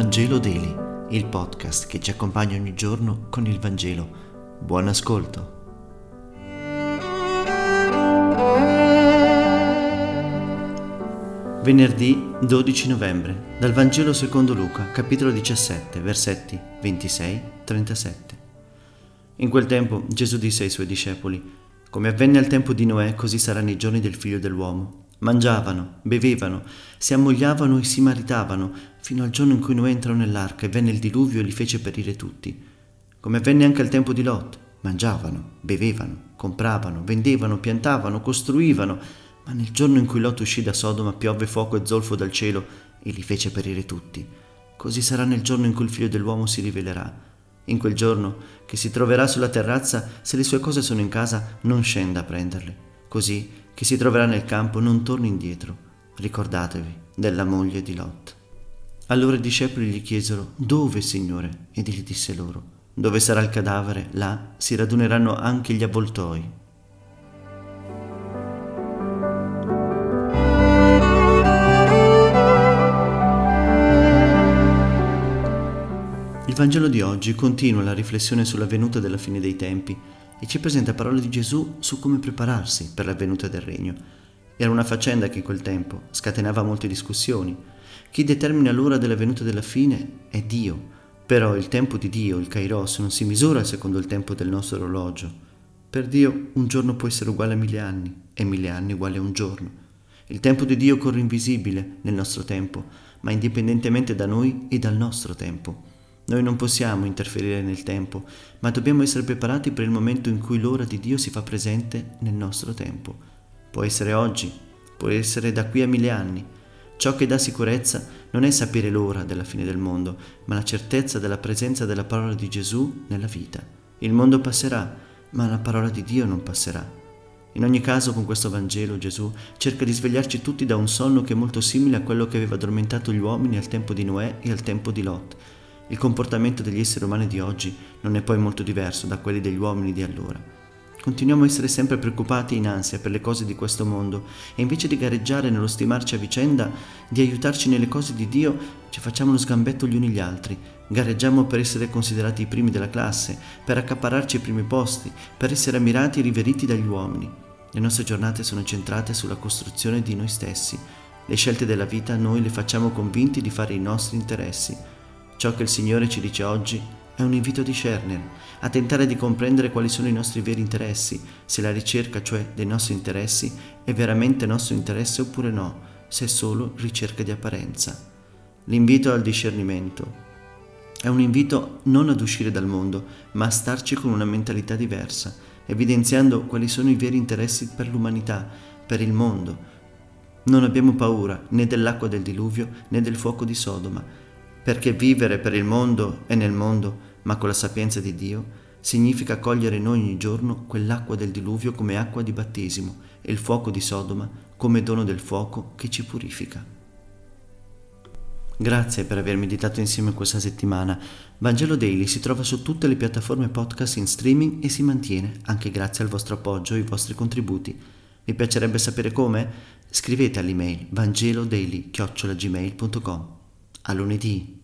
Vangelo Daily, il podcast che ci accompagna ogni giorno con il Vangelo. Buon ascolto. Venerdì 12 novembre, dal Vangelo secondo Luca, capitolo 17, versetti 26-37. In quel tempo Gesù disse ai suoi discepoli, Come avvenne al tempo di Noè, così saranno i giorni del figlio dell'uomo. Mangiavano, bevevano, si ammogliavano e si maritavano, fino al giorno in cui Noè entrò nell'arca e venne il diluvio e li fece perire tutti. Come avvenne anche al tempo di Lot, mangiavano, bevevano, compravano, vendevano, piantavano, costruivano, ma nel giorno in cui Lot uscì da Sodoma piovve fuoco e zolfo dal cielo e li fece perire tutti. Così sarà nel giorno in cui il figlio dell'uomo si rivelerà. In quel giorno, che si troverà sulla terrazza, se le sue cose sono in casa, non scenda a prenderle. Così chi si troverà nel campo non torni indietro. Ricordatevi della moglie di Lot. Allora i discepoli gli chiesero, Dove, Signore? Ed egli disse loro, Dove sarà il cadavere, là si raduneranno anche gli avvoltoi. Il Vangelo di oggi continua la riflessione sulla venuta della fine dei tempi e ci presenta parole di Gesù su come prepararsi per la venuta del regno. Era una faccenda che in quel tempo scatenava molte discussioni. Chi determina l'ora della venuta della fine è Dio, però il tempo di Dio, il Kairos, non si misura secondo il tempo del nostro orologio. Per Dio un giorno può essere uguale a mille anni e mille anni uguale a un giorno. Il tempo di Dio corre invisibile nel nostro tempo, ma indipendentemente da noi e dal nostro tempo. Noi non possiamo interferire nel tempo, ma dobbiamo essere preparati per il momento in cui l'ora di Dio si fa presente nel nostro tempo. Può essere oggi, può essere da qui a mille anni. Ciò che dà sicurezza non è sapere l'ora della fine del mondo, ma la certezza della presenza della parola di Gesù nella vita. Il mondo passerà, ma la parola di Dio non passerà. In ogni caso, con questo Vangelo Gesù cerca di svegliarci tutti da un sonno che è molto simile a quello che aveva addormentato gli uomini al tempo di Noè e al tempo di Lot il comportamento degli esseri umani di oggi non è poi molto diverso da quelli degli uomini di allora. Continuiamo a essere sempre preoccupati e in ansia per le cose di questo mondo e invece di gareggiare nello stimarci a vicenda, di aiutarci nelle cose di Dio, ci facciamo lo sgambetto gli uni gli altri. Gareggiamo per essere considerati i primi della classe, per accapararci i primi posti, per essere ammirati e riveriti dagli uomini. Le nostre giornate sono centrate sulla costruzione di noi stessi. Le scelte della vita noi le facciamo convinti di fare i nostri interessi. Ciò che il Signore ci dice oggi è un invito a discernere, a tentare di comprendere quali sono i nostri veri interessi, se la ricerca, cioè dei nostri interessi, è veramente nostro interesse oppure no, se è solo ricerca di apparenza. L'invito al discernimento è un invito non ad uscire dal mondo, ma a starci con una mentalità diversa, evidenziando quali sono i veri interessi per l'umanità, per il mondo. Non abbiamo paura né dell'acqua del diluvio né del fuoco di Sodoma, perché vivere per il mondo e nel mondo, ma con la sapienza di Dio, significa cogliere in ogni giorno quell'acqua del diluvio come acqua di battesimo e il fuoco di Sodoma come dono del fuoco che ci purifica. Grazie per aver meditato insieme questa settimana. Vangelo Daily si trova su tutte le piattaforme podcast in streaming e si mantiene anche grazie al vostro appoggio e ai vostri contributi. Vi piacerebbe sapere come? Scrivete all'email vangelodaily.gmail.com a lunedì.